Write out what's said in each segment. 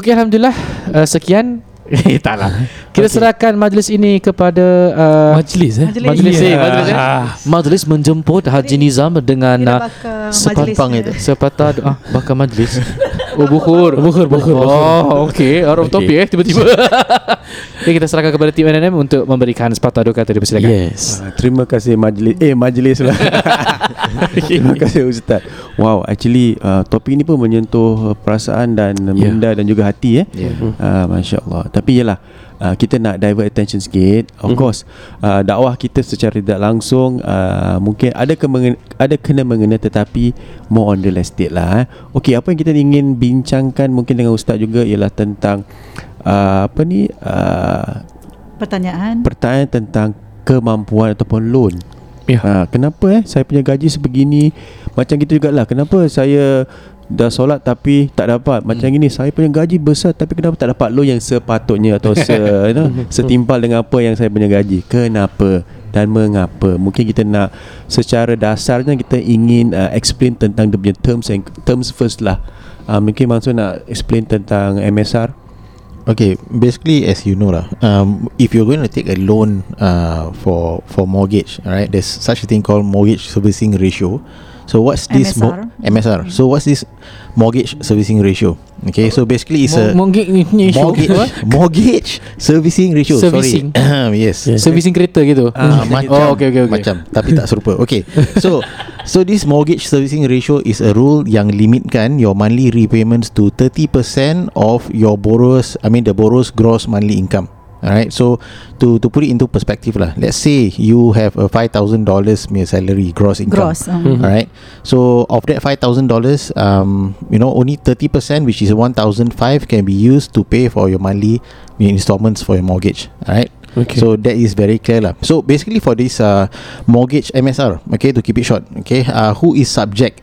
Okey alhamdulillah uh, sekian Eh tak lah Kita okay. serahkan majlis ini kepada uh, Majlis eh Majlis. Majlis, Ya. eh, majlis, eh. majlis menjemput Haji Nizam dengan uh, itu sepatah doa bakar majlis. Oh bukhur. Bukhur, bukhur, Oh, okey. Out of topic eh tiba-tiba. okay, kita serahkan kepada tim NNM untuk memberikan sepatah dua kata dipersilakan. Yes Ah, Terima kasih majlis Eh majlis lah Terima kasih Ustaz Wow actually uh, Topik ni pun menyentuh uh, Perasaan dan yeah. minda Dan juga hati eh Yeah. uh, Masya Allah Tapi yalah uh, Kita nak divert attention sikit Of Mhm. course uh, Dakwah kita secara tidak langsung uh, Mungkin ada kemengen, ada kena mengena Tetapi More on real estate lah eh. Okay apa yang kita ingin bincangkan Mungkin dengan Ustaz juga Ialah tentang uh, Apa ni uh, Pertanyaan Pertanyaan tentang Kemampuan ataupun loan Ya. Ha, kenapa eh saya punya gaji sebegini Macam gitu jugalah Kenapa saya dah solat tapi tak dapat. Macam Hmm. gini saya punya gaji besar Tapi kenapa tak dapat loan yang sepatutnya Atau se, you know, setimpal dengan apa yang saya punya gaji? Kenapa dan mengapa? Mungkin kita nak secara dasarnya Kita ingin uh, explain tentang dia punya terms and terms first lah. Uh, Mungkin Mansur nak explain tentang MSR Okay, basically as you know lah, um, if you're going to take a loan uh, for for mortgage, alright, there's such a thing called mortgage servicing ratio. So what's this MSR. MSR? So what's this mortgage servicing ratio? Okay, so basically it's a Mortgage issue mortgage mortgage servicing ratio. Servicing. Sorry, yes. Yes. Servicing kereta gitu. Ah, macam, Oh, okay, okay, okay. macam tapi tak serupa. Okay. So so this mortgage servicing ratio is a rule yang limitkan your monthly repayments to 30% of your borrowers I mean the borrower's gross monthly income. Alright, so to to put it into perspective lah. Let's say you have a five thousand dollars mere salary gross income. Gross um. Mhm. Alright. So of that five thousand dollars, um, you know, only thirty percent, which is one thousand five, can be used to pay for your monthly installments for your mortgage. Alright. Okay So that is very clear lah. So basically for this uh, mortgage MSR, okay, to keep it short, okay, uh, who is subject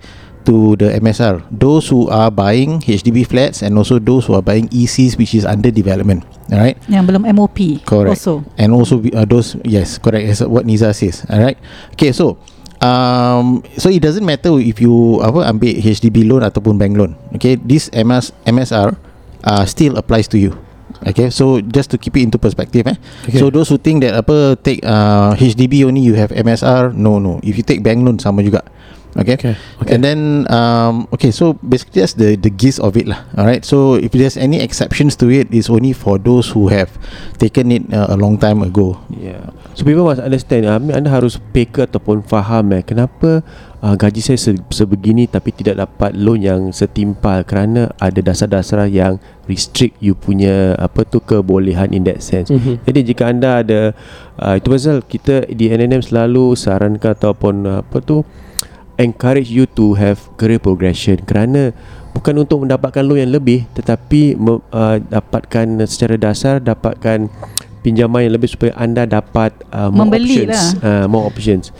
to the MSR? Those who are buying HDB flats and also those who are buying ECs which is under development. Alright, Yang belum MOP Correct. Also and also uh, those yes, correct as what Niza says. Alright, okay, so. Um, so it doesn't matter if you apa ambil HDB loan ataupun bank loan. Okay, this MS MSR uh, still applies to you. Okay, so just to keep it into perspective, eh. Okay. So those who think that apa take uh, HDB only you have MSR, no no. If you take bank loan sama juga. Okay. Okay, okay. And then um, okay, so basically that's the the gist of it lah. Alright. So if there's any exceptions to it, it's only for those who have taken it uh, a long time ago. Yeah. So people must understand I mean, Anda harus peka ataupun faham eh Kenapa uh, gaji saya se- sebegini Tapi tidak dapat loan yang setimpal Kerana ada dasar-dasar yang Restrict you punya Apa tu kebolehan in that sense Mhm. Jadi jika anda ada uh, Itu pasal kita di NNM selalu sarankan Ataupun uh, apa tu Encourage you to have career progression Kerana Bukan untuk mendapatkan loan yang lebih Tetapi uh, Dapatkan secara dasar Dapatkan pinjaman yang lebih supaya anda dapat uh, more Membeli options, uh, more options.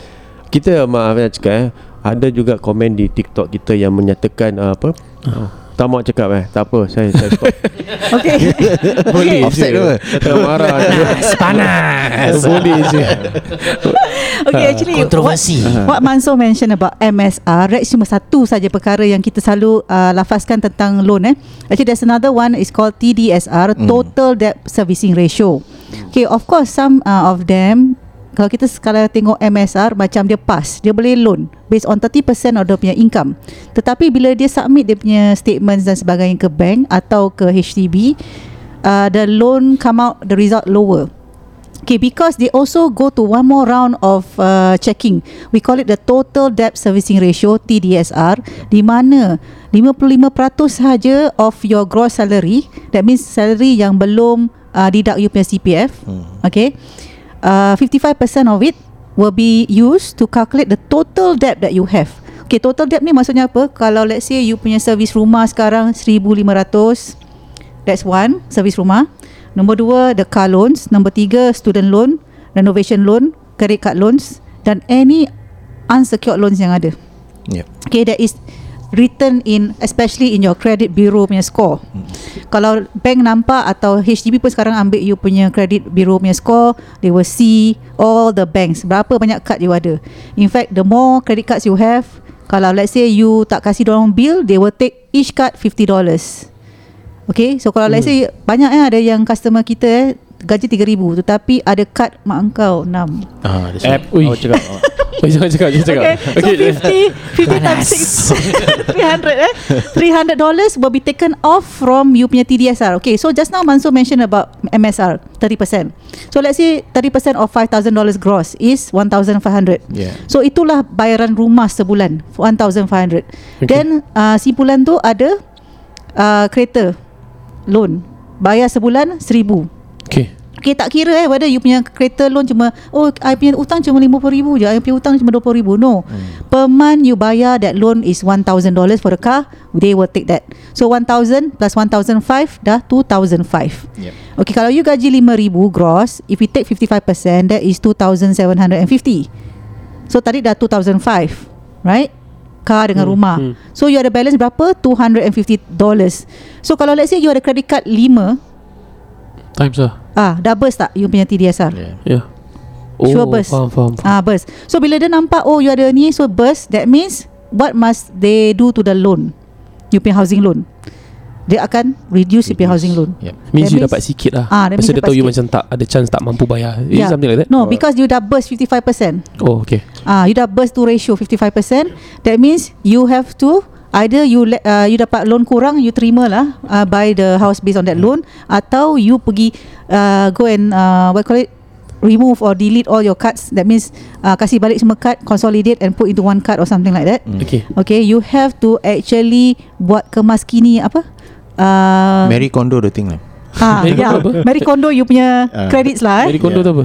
Kita maaf nak cakap eh, ada juga komen di TikTok kita yang menyatakan uh, apa? Oh, tak mau cakap eh. Tak apa, saya saya stop. Okay Boleh Offset je. ke? Kata marah. Panas. Boleh je. Okay actually Kontroversi. What, what Mansur mention about MSR That's cuma satu saja perkara yang kita selalu uh, lafazkan tentang loan eh. Actually there's another one is called TDSR Hmm. Total Debt Servicing Ratio Okay of course some uh, of them kalau kita sekarang tengok MSR macam dia pass dia boleh loan based on 30% of dia punya income tetapi bila dia submit dia punya statements dan sebagainya ke bank atau ke HDB uh, the loan come out the result lower Okay, because they also go to one more round of uh, checking. We call it the total debt servicing ratio (TDSR) di mana 55% sahaja of your gross salary, that means salary yang belum uh, deduct you punya CPF. Hmm. Okay. Uh, 55% of it will be used to calculate the total debt that you have. Okay, total debt ni maksudnya apa? Kalau let's say you punya servis rumah sekarang 1500 That's one, servis rumah. Nombor dua, the car loans. Nombor tiga, student loan, renovation loan, credit card loans dan any unsecured loans yang ada. Yeah. Okay, that is written in especially in your credit bureau punya score. Hmm. Kalau bank nampak atau HDB pun sekarang ambil you punya credit bureau punya score, they will see all the banks berapa banyak card you ada. In fact, the more credit cards you have, kalau let's say you tak kasih dorang bill, they will take each card $50. Okay So kalau let's say Banyak eh ada yang customer kita eh Gaji 3,000 Tetapi ada kad mak engkau 6 Ah, App. Ui. Awak cakap. Oh, Oh, Jangan cakap Jangan cakap. Okay, so 50 50 times 6 300 eh? 300 dollars will be taken off from you punya TDSR okay so just now Mansur mentioned about MSR 30% so let's say 30% of 5,000 dollars gross is 1,500 Yeah. so itulah bayaran rumah sebulan 1,500 Okay. then uh, simpulan tu ada uh, kereta loan. Bayar sebulan 1,000 Okay Okay tak kira eh Whether you punya kereta loan cuma Oh I punya hutang cuma RM50,000 je I punya hutang cuma RM20,000 No. Hmm. Per month you bayar That loan is $1,000 for the car They will take that. So 1,000 plus 1,005 Dah 2,005 Yep. Okay kalau you gaji RM5,000 gross If you take 55% That is 2,750 So tadi dah 2,005 Right? Car dengan Hmm, rumah. Hmm. So you ada balance berapa? $250 So kalau let's say you ada credit card 5 Times lah Ah, dah burst tak you punya TDSR? Yeah. Ya Oh Sure burst. faham faham, faham. Ah, burst. So bila dia nampak oh you ada ni so burst, that means what must they do to the loan? You punya housing loan. Dia akan reduce, you punya housing loan. Yep. Means That you means- dapat sikit lah Ah, Pasal dia tahu you sikit. macam tak Ada chance tak mampu bayar Is Yeah. something like that? No, because you dah burst 55%. Oh okay Ah, you dah burst to ratio 55%. That means you have to either you let, uh, you dapat loan kurang you terima lah uh, buy the house based on that loan atau you pergi uh, go and uh, what call it remove or delete all your cards that means uh, kasih balik semua card consolidate and put into one card or something like that Mm. Okay Okay, you have to actually buat kemas kini apa? Uh, Mary Kondo the thing lah. Ah, Mary yeah, Kondo apa? Mary Kondo you punya Ah. credits lah Jadi eh. kondo Yeah. tu apa?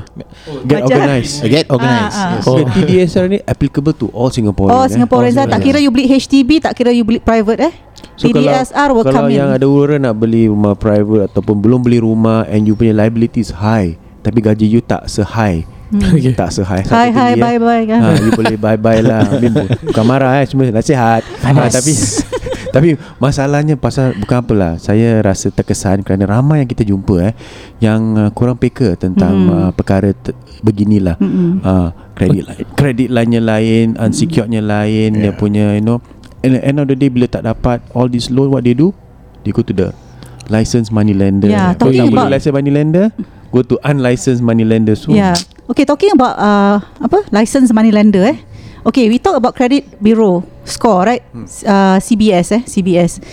Get Macam- organised Uh, get organized. Ah, ah. Yes. Oh. So TDSR ni applicable to all Singaporeans Oh eh? Singaporeans Oh, lah Tak kira you beli HDB Tak kira you beli private eh So TDSR will kalau come in yang ada orang nak beli rumah private Ataupun belum beli rumah And you punya liabilities high Tapi gaji you tak se-high Okay. Tak se-high Hmm. Hi hi bye bye kan ha, You boleh bye-bye lah I mean, bu- Bukan marah eh Cuma nasihat ha, Tapi Tapi masalahnya pasal Bukan apalah Saya rasa terkesan Kerana ramai yang kita jumpa eh Yang uh, kurang peka Tentang Hmm. uh, perkara te- Beginilah Mm-mm. uh, Kredit lain Kredit lainnya lain Unsecurednya lain Dia Yeah. punya you know And at the end of the day Bila tak dapat All this loan What they do They go to the Licensed money lender Yeah, Kalau talking tak boleh about- licensed money lender Go to unlicensed money lender So Yeah. Okay, talking about uh, apa license money lender eh. Okay, we talk about credit bureau score, right? Hmm. Uh, CBS eh, CBS.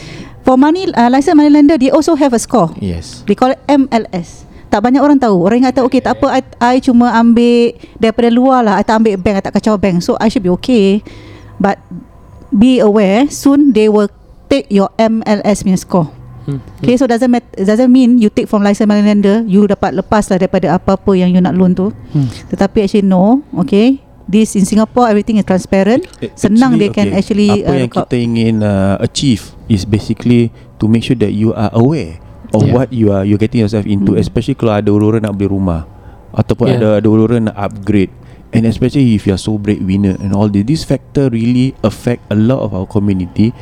For money uh, license money lender, they also have a score. Yes. They call it MLS. Tak banyak orang tahu. Orang ingat okay, tak apa, I, I cuma ambil daripada luar lah. I tak ambil bank, I tak kacau bank. So I should be okay. But be aware, soon they will take your MLS punya score. Hmm. Okay, so doesn't matter, doesn't mean you take from license money lender, you dapat lepas lah daripada apa-apa yang you nak loan tu. Hmm. Tetapi actually no, okay. This in Singapore everything is transparent. Eh, Senang they can actually, apa uh, yang kita ingin uh, achieve is basically to make sure that you are aware of Yeah. what you are you getting yourself into Hmm. especially kalau ada orang-orang nak beli rumah ataupun Yeah. ada ada orang-orang nak upgrade and especially if you are so breadwinner and all this this factor really affect a lot of our community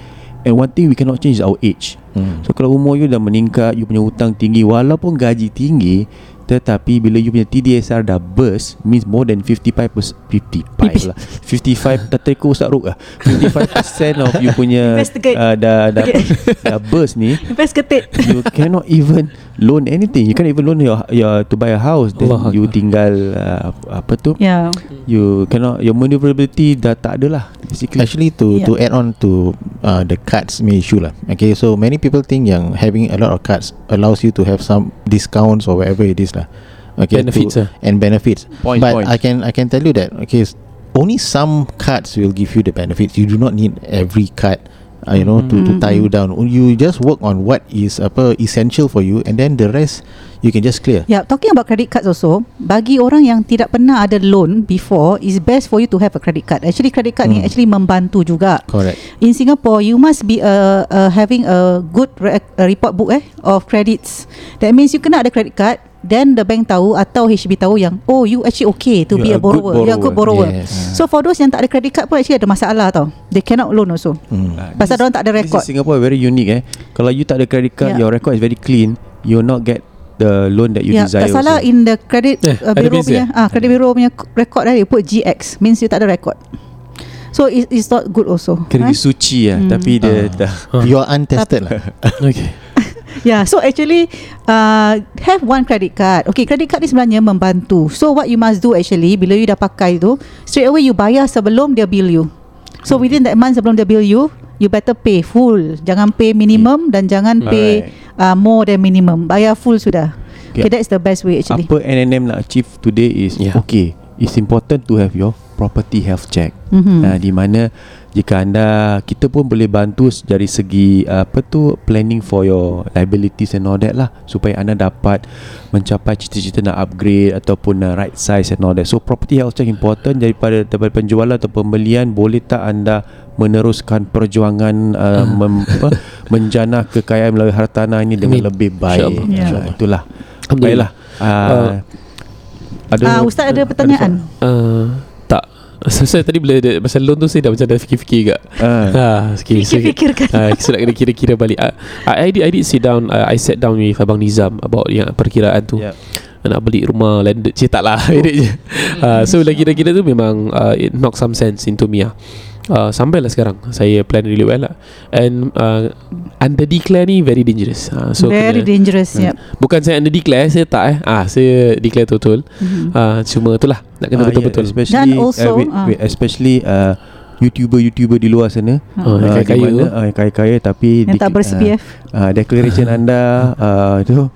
and one thing we cannot change is our age Hmm. So kalau umur you dah meningkat You punya hutang tinggi Walaupun gaji tinggi Tetapi bila you punya TDSR dah burst Means more than 55 55 lah 55 Tak terikut Ustaz Ruk lah 55% of you punya Investigate. uh, dah, dah, Okay. dah burst ni Best ketik. You cannot even Loan anything You can't even loan your, your To buy a house Then Allah you Akbar. tinggal uh, Apa tu Yeah. You cannot Your maneuverability Dah tak ada lah Basically Actually to Yeah. to add on to uh, the cards may issue lah. Okay, so many people think yang having a lot of cards allows you to have some discounts or whatever it is lah. Okay, Benefits to, lah. and benefits. Points, but points. I can I can tell you that okay, only some cards will give you the benefits. You do not need every card. Uh, you know to, to tie you down you just work on what is apa essential for you and then the rest you can just clear Yeah, talking about credit cards also, bagi orang yang tidak pernah ada loan before, is best for you to have a credit card. Actually, credit card ni Hmm. actually membantu juga. correct In Singapore, you must be uh, uh, having a good re- uh, report book eh of credits. That means you kena ada credit card. Then the bank tahu atau HB tahu yang oh you actually okay to You be a a good borrower. You are a good borrower. borrower. Yes. So for those yang tak ada credit card pun actually ada masalah tau. They cannot loan also. Hmm. Ah, Pasal this- diorang tak ada This record. is Singapore very unique eh. Kalau you tak ada credit card, Yeah. your record is very clean. You'll not get the loan that you Ya, desire. tak salah also. in the credit Eh, uh, bureau punya ah credit bureau punya record eh, dia put GX means you tak ada record. So it, it's not good also. Kira eh? dia suci lah Hmm. Tapi dia Ah. dah you are untested lah Okay Yeah, so actually uh, have one credit card. Okay, credit card ni sebenarnya membantu. So what you must do actually bila you dah pakai tu, straight away you bayar sebelum dia bill you. So within that month sebelum dia bill you, you better pay full. Jangan pay minimum dan jangan pay uh, more than minimum. Bayar full sudah. Okay, Okay. that's the best way actually. Apa NNM nak achieve today is Yeah. yeah. okay. It's important to have your property health check. Mhm. Uh, di mana jika anda kita pun boleh bantu dari segi uh, apa tu planning for your liabilities and all that lah supaya anda dapat mencapai cita-cita nak upgrade ataupun nak right size and all that. So property health check important daripada daripada penjualan atau pembelian boleh tak anda meneruskan perjuangan uh, mem, apa, menjanah kekayaan melalui hartanah ini dengan Amin. lebih baik. InsyaAllah. Ya. InsyaAllah. Itulah. Baiklah. Uh, ada Ah, Ustaz ada pertanyaan? Uh, tak. So, saya tadi bila ada pasal loan tu saya dah macam dah fikir-fikir juga. uh, Ha, sikit. Fikir-fikirkan. Ah, saya nak kena kira-kira balik. Ah, I, I, did, I did sit down. Uh, I sat down with Abang Nizam about yang perkiraan tu. yeah. Nak beli rumah landed. Cik tak lah. Je. Uh, so lagi kira tu memang uh, it knock some sense into me lah. Uh, sampailah sekarang Saya plan really well lah And uh, Under declare ni Very dangerous uh, so Very kena, dangerous. Yep. Bukan saya under declare Saya tak eh ah, Saya declare betul-betul Mhm. uh, Cuma itulah Nak kena Ah, betul-betul yeah, especially Dan also, uh, wait, ah. wait, especially uh, YouTuber-YouTuber di luar sana. Oh, Ah, kaya-kaya di mana, ah, yang kaya-kaya tapi Yang dik- tak ber-CPF. ah, ah, declaration anda uh, tu.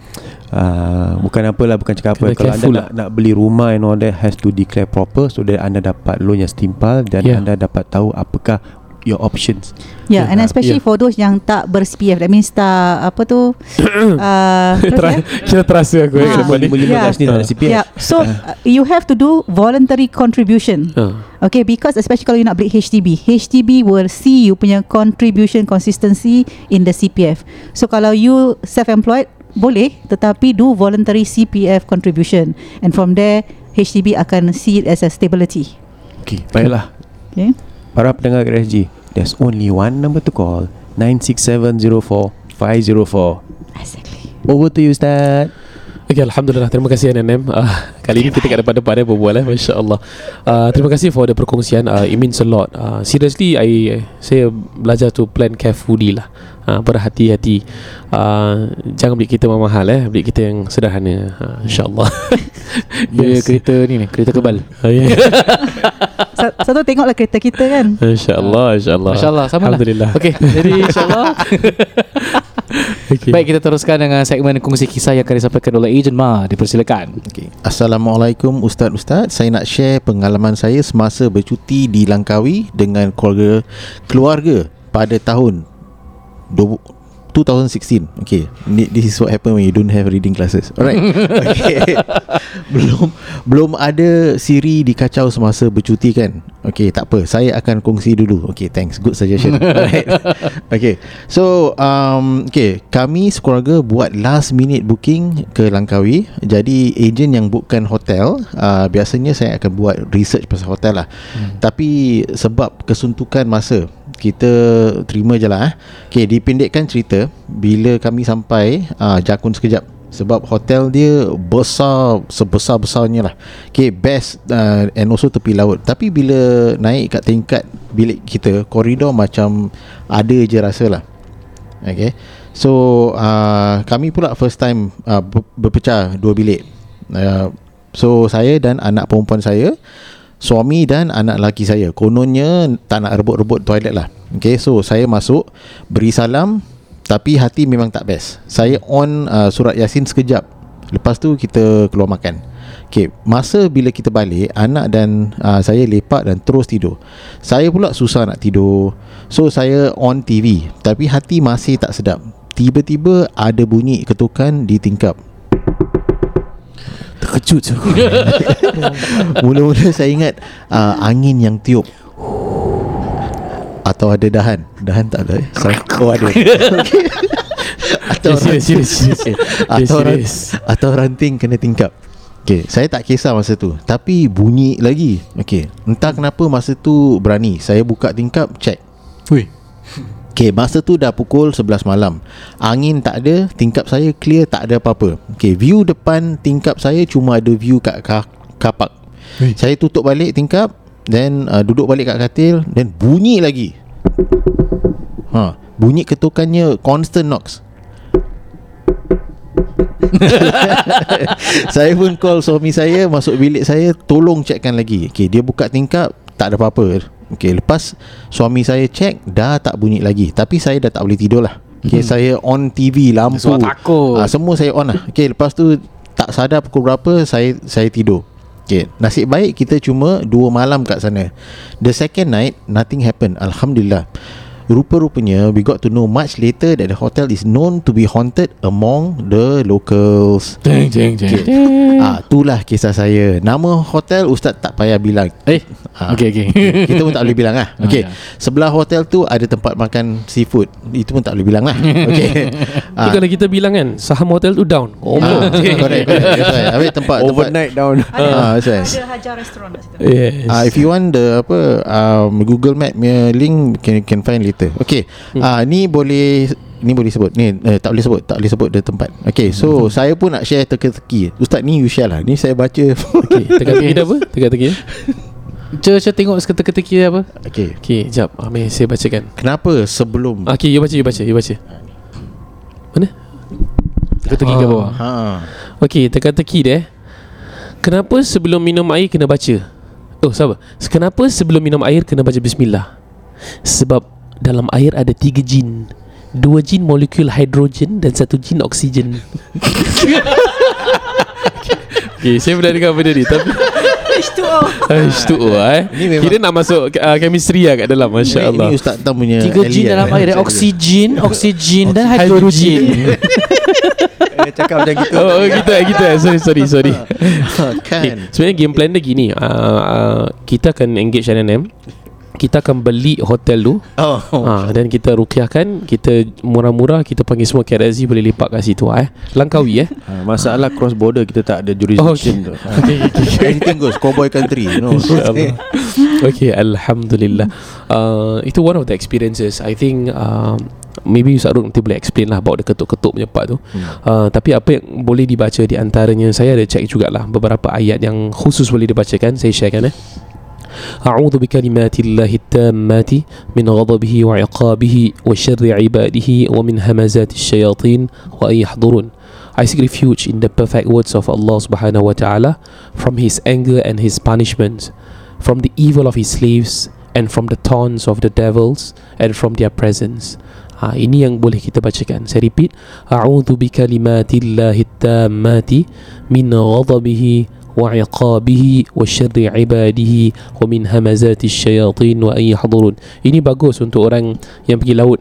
Uh, bukan apalah bukan cakap apa. Kena kalau anda careful nak, nak beli rumah and all that has to declare proper so that anda dapat loan yang setimpal dan Yeah. anda dapat tahu apakah your options Yeah, and Ah, especially yeah. for those yang tak ber-CPF. That means tak apa tu uh, Ter-? Kira terasa aku Ah. Lima- lima Yeah. belas ni tak ada CPF Yeah, so uh, you have to do voluntary contribution. Ah. Okay, because especially kalau you nak beli HDB, HDB will see you punya contribution consistency in the CPF. So kalau you self-employed, boleh, tetapi do voluntary CPF contribution, and from there HDB akan see it as a stability. okay, baiklah Okay. Para pendengar GRSG there's only one number to call 96704504 Exactly. over to you Ustaz Okay, Alhamdulillah. Terima kasih NNM. Uh, kali ini kita kat depan-depan eh berbual eh. Masya Allah. Uh, terima kasih for the perkongsian. Uh, it means a lot. Uh, seriously, I saya belajar to plan carefully lah. Uh, berhati-hati. Uh, jangan beli kereta mahal eh. Beli kereta yang sederhana. Uh, InsyaAllah. Dia kereta ni ni Kereta kebal Uh, yeah. Sa- Satu tengoklah kereta kita kan. InsyaAllah. InsyaAllah. Masya Allah sama lah Alhamdulillah. Okey Jadi insyaAllah Okay. Baik kita teruskan dengan segmen kongsi kisah Yang akan disampaikan oleh Agent Ma. Dipersilakan. Okay. Assalamualaikum Ustaz-Ustaz Saya nak share pengalaman saya semasa bercuti di Langkawi dengan keluarga keluarga pada tahun du- 2016 Okay. This is what happen when you don't have reading classes. Alright. Okay. Belum Belum ada Siri dikacau semasa bercuti kan Okay tak apa. Saya akan kongsi dulu. Okay thanks. Good suggestion. Alright. Okay. So um, Okay. Kami sekeluarga buat last minute booking ke Langkawi. Jadi agent yang bookkan hotel uh, Biasanya saya akan buat research pasal hotel lah. Hmm. Tapi sebab kesuntukan masa kita terima je lah eh. Okay dipendekkan cerita. Bila kami sampai uh, Jakun sekejap sebab hotel dia besar sebesar-besarnya lah. Okay best uh, and also tepi laut. Tapi bila naik kat tingkat bilik kita Koridor macam ada je rasa lah. Okay So uh, kami pula first time uh, ber- berpecah dua bilik. Uh, So saya dan anak perempuan saya Suami dan anak lelaki saya. Kononnya tak nak rebut-rebut toilet lah. Okay so saya masuk Beri salam Tapi hati memang tak best. Saya on uh, surat Yasin sekejap. Lepas tu kita keluar makan. Okay Masa bila kita balik Anak dan uh, saya lepak dan terus tidur. Saya pula susah nak tidur. So saya on TV Tapi hati masih tak sedap. Tiba-tiba ada bunyi ketukan di tingkap. Terkejut je. Mula-mula saya ingat uh, Angin yang tiup Atau ada dahan Dahan tak ada eh? Sorry. Oh ada okay. Atau Okay, serious, serius, serius. atau, ran, serious. atau ranting kena tingkap Okay, saya tak kisah masa tu Tapi bunyi lagi Okay, entah kenapa masa tu berani Saya buka tingkap, check Ui. Okay, masa tu dah pukul 11 malam Angin tak ada, tingkap saya clear, tak ada apa-apa Okay, view depan tingkap saya cuma ada view kat ka- kapak Ui. Saya tutup balik tingkap Then uh, duduk balik kat katil Then bunyi lagi. Ha, Bunyi ketukannya constant knocks. Saya pun call suami saya Masuk bilik saya Tolong checkkan lagi. Okay dia buka tingkap Tak ada apa-apa. Okay lepas Suami saya check Dah tak bunyi lagi. Tapi saya dah tak boleh tidur lah Okay Hmm. saya on TV Lampu. Sebab takut. ah, Semua saya on lah. Okay lepas tu Tak sadar pukul berapa Saya saya tidur Okay Nasib baik kita cuma Dua malam kat sana. The second night Nothing happened Alhamdulillah Rupa-rupanya We got to know much later That the hotel is known to be haunted Among the locals Jeng jeng jeng. Okay. Ah, itulah kisah saya. Nama hotel ustaz tak payah bilang. Eh, Ah. okey okey. Kita pun tak boleh bilang lah Ah, Okay ya. Sebelah hotel tu Ada tempat makan seafood Itu pun tak boleh bilang lah Okay Tapi kalau kita bilang kan Saham hotel tu down Oh Ah, correct, correct. Right. Habis tempat Overnight down Ah, that's right. Ada Hajar Restaurant kat situ. Yes Ah, if you want the apa um, Google Map punya link can can find later. Okay. Hmm. Ah ni boleh ni boleh sebut. Ni eh, tak boleh sebut, tak boleh sebut the tempat. Okay, so Hmm. saya pun nak share teka-teki. Ustaz ni you share lah. Ni saya baca. Okay Teka-teki dah apa? Teka-teki Cuba cuba tengok seketika-teki dia apa. okay. Okay jap Amir saya bacakan Kenapa sebelum Okay you baca You baca You baca Mana? Teka-teki ke bawah. Ha. Okay teka-teki dia. Kenapa sebelum minum air kena baca? Oh sabar Kenapa sebelum minum air kena baca bismillah? Sebab dalam air ada tiga jin Dua jin molekul hidrogen Dan satu jin oksigen Okay saya pernah dengar benda ni Tapi H2O. H2O eh Ini memang- Kira nak masuk uh, chemistry lah kat dalam Masya Ini, Allah ini Ustaz Tam punya Tiga jin dalam eh. air eh. Oksigen, oksigen dan hidrogen. Cakap macam gitu Oh, oh gitu eh, gitu eh. Sorry, sorry, sorry. kan. Okay, sebenarnya game plan dia gini. Uh, uh, kita akan engage NNM. Kita akan beli hotel tu Oh. oh. uh, Dan kita rukiahkan Kita murah-murah Kita panggil semua KRZ Boleh lipat kat situ eh. Langkawi eh Ah, Masalah cross border Kita tak ada Oh, jurisdiction tu okay, okay, okay. Anything goes Cowboy country you know. Okay Alhamdulillah uh, Itu one of the experiences I think um, Maybe Ustaz Ruk nanti boleh explain lah About the ketuk-ketuk punya part tu uh, Tapi apa yang boleh dibaca Di antaranya Saya ada check jugalah Beberapa ayat yang khusus boleh dibacakan Saya sharekan eh أعوذ بكلمات الله التامات من غضبه وعقابه وشر عباده ومن همزات الشياطين وأن يحضرون I seek refuge in the perfect words of Allah subhanahu wa ta'ala from his anger and his punishment, from the evil of his slaves and from the taunts of the devils and from their presence. Ha, ini yang boleh kita bacakan. Saya repeat. A'udhu bi kalimatillahi tammati min ghadabihi ibadihi wa min hamazati syayatin wa an yahdurun. Ini bagus untuk orang yang pergi laut.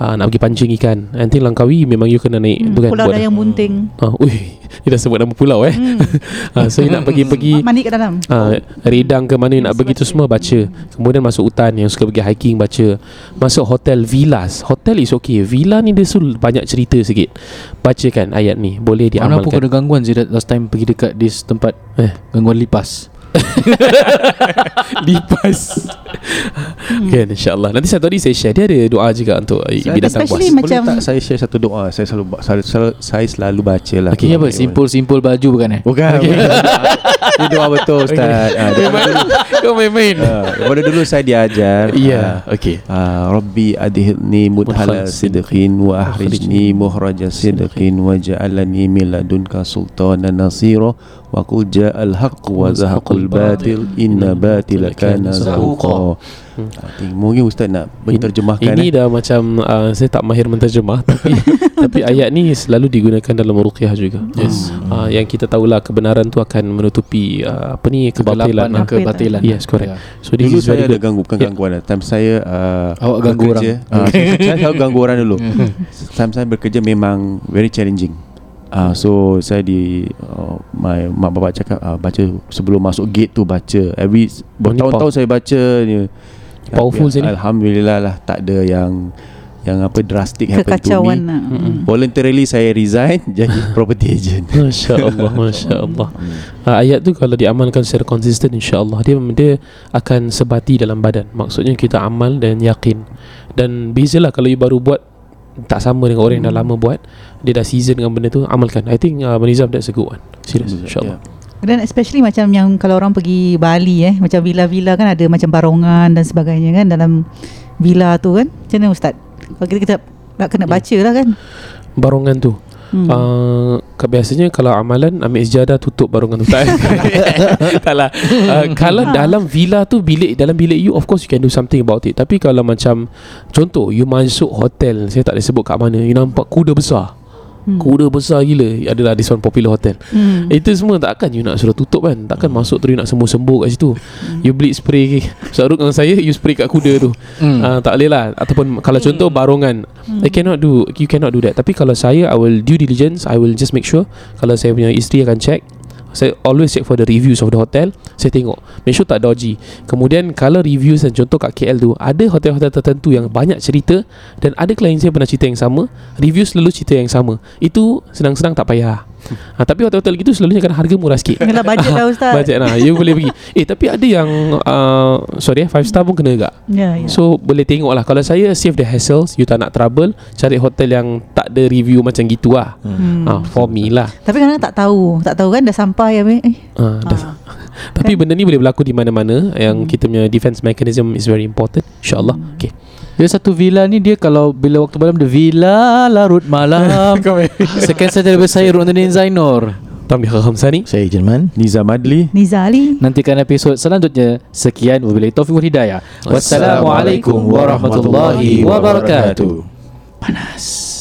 Ha, nak pergi pancing ikan. Nanti Langkawi memang you kena naik Hmm, tu kan. Pulau Dayang Bunting. Ah, ui, dia dah sebut nama pulau eh. Hmm. ha, so you nak pergi-pergi Mandi kat dalam. ha, Redang ke mana you nak pergi tu semua baca. Kemudian masuk hutan yang suka pergi hiking baca. Masuk hotel villas. Hotel is okay. Villa ni dia sul banyak cerita sikit. Bacakan ayat ni. Boleh Mana pun diamalkan. kena gangguan sih last time pergi dekat this tempat Eh. gangguan lipas. Lipas. Kan insyaAllah. Nanti satu hari saya share. Dia ada doa juga untuk binatang buas. Especially Boleh macam tak saya share satu doa Saya selalu saya, selalu, saya selalu baca lah Okay, apa? Simpul-simpul baju bukan eh? Bukan okay. Ini doa betul Ustaz okay. Memang Kau main-main. Daripada dulu saya diajar Ya. Okay. Ah, Rabbi adhilni mudhala sidqin wa ahrijni muhraja sidqin wa ja'alani min ladunka sultanan nasira wa qul ja'al haqq wa zahaqal batil inna batila kana zahuqa. Ah, think- Mungkin ustaz nak menterjemahkan Ini eh? dah macam uh, Saya tak mahir menterjemah Tapi Tapi ayat ni Selalu digunakan dalam ruqyah juga Yes. uh, Yang kita tahulah Kebenaran tu akan menutupi uh, Apa ni Kebatilan dan lah. kebatilan. Yes correct Ya. So this Dulu is very saya ada good ganggu Bukan Ya. gangguan lah Time saya uh, Awak ganggu bekerja, orang. uh, saya, saya selalu ganggu orang dulu Time saya bekerja memang Very challenging uh, So saya di uh, My mak bapak cakap uh, Baca sebelum masuk gate tu Baca. Every Bertahun-tahun saya baca ni. Powerful Tapi, sini. Alhamdulillah lah Tak ada yang Yang apa drastic happen to me. Lah. Voluntarily saya resign Jadi property agent. Masya Allah Masya Allah. Uh, Ayat tu kalau diamalkan secara konsisten Insya Allah dia, dia akan sebati dalam badan. Maksudnya kita amal dan yakin. Dan bezalah kalau you baru buat Tak sama dengan orang yang dah lama buat Dia dah season dengan benda tu Amalkan. I think uh, Manizam that's a good one. Serius Insya Allah Dan especially macam yang kalau orang pergi Bali eh macam villa-villa kan ada macam barongan dan sebagainya kan dalam villa tu kan. Macam mana ustaz? Kalau kita, kita nak kena baca lah kan. barongan tu Hmm. Uh, biasanya kalau amalan ambil sejadah tutup barongan tu tak. tak lah. Uh, kalau dalam villa tu bilik dalam bilik you of course you can do something about it. Tapi kalau macam contoh you masuk hotel, saya tak boleh sebut kat mana, you nampak kuda besar. Hmm. Kuda besar gila. Adalah this one popular hotel. Hmm. Itu semua takkan you nak suruh tutup kan. Takkan masuk terus you nak sembur-sembur kat situ. Hmm. You beli spray Syaruk dengan saya You spray kat kuda tu. Hmm. Ah, tak boleh lah. Ataupun kalau contoh barongan. Hmm. I cannot do You cannot do that. Tapi kalau saya I will due diligence. I will just make sure Kalau saya punya isteri akan check saya always check for the reviews of the hotel. Saya tengok Make sure tak dodgy. Kemudian Kalau reviews dan contoh kat KL tu Ada hotel-hotel tertentu yang banyak cerita Dan ada klien saya pernah cerita yang sama Review selalu cerita yang sama. Itu senang-senang tak payah ha, Tapi hotel-hotel gitu selalunya kan harga murah sikit. Yalah budget lah Ustaz. Bajet lah You boleh pergi. Eh tapi ada yang uh, Sorry eh Five star pun kena agak Ya, ya. So boleh tengok lah. Kalau saya save the hassles. You tak nak trouble Cari hotel yang Tak ada review macam gitu lah. Hmm. ah, For me lah. Tapi kadang tak tahu. Tak tahu kan dah sampai habis. Eh. ah, dah. Ah. Tapi benda ni boleh berlaku di mana-mana. Yang kita punya defense mechanism Is very important InsyaAllah. Hmm. Okay Dia satu villa ni dia kalau bila waktu malam dia villa larut malam. Second saya daripada saya Rondin Zainur. Tambi Khamsani Saya Jerman Nizam Adli Niza Ali Nantikan episod selanjutnya. Sekian wabillahi taufiq wal hidayah. Wassalamualaikum warahmatullahi wabarakatuh. Panas.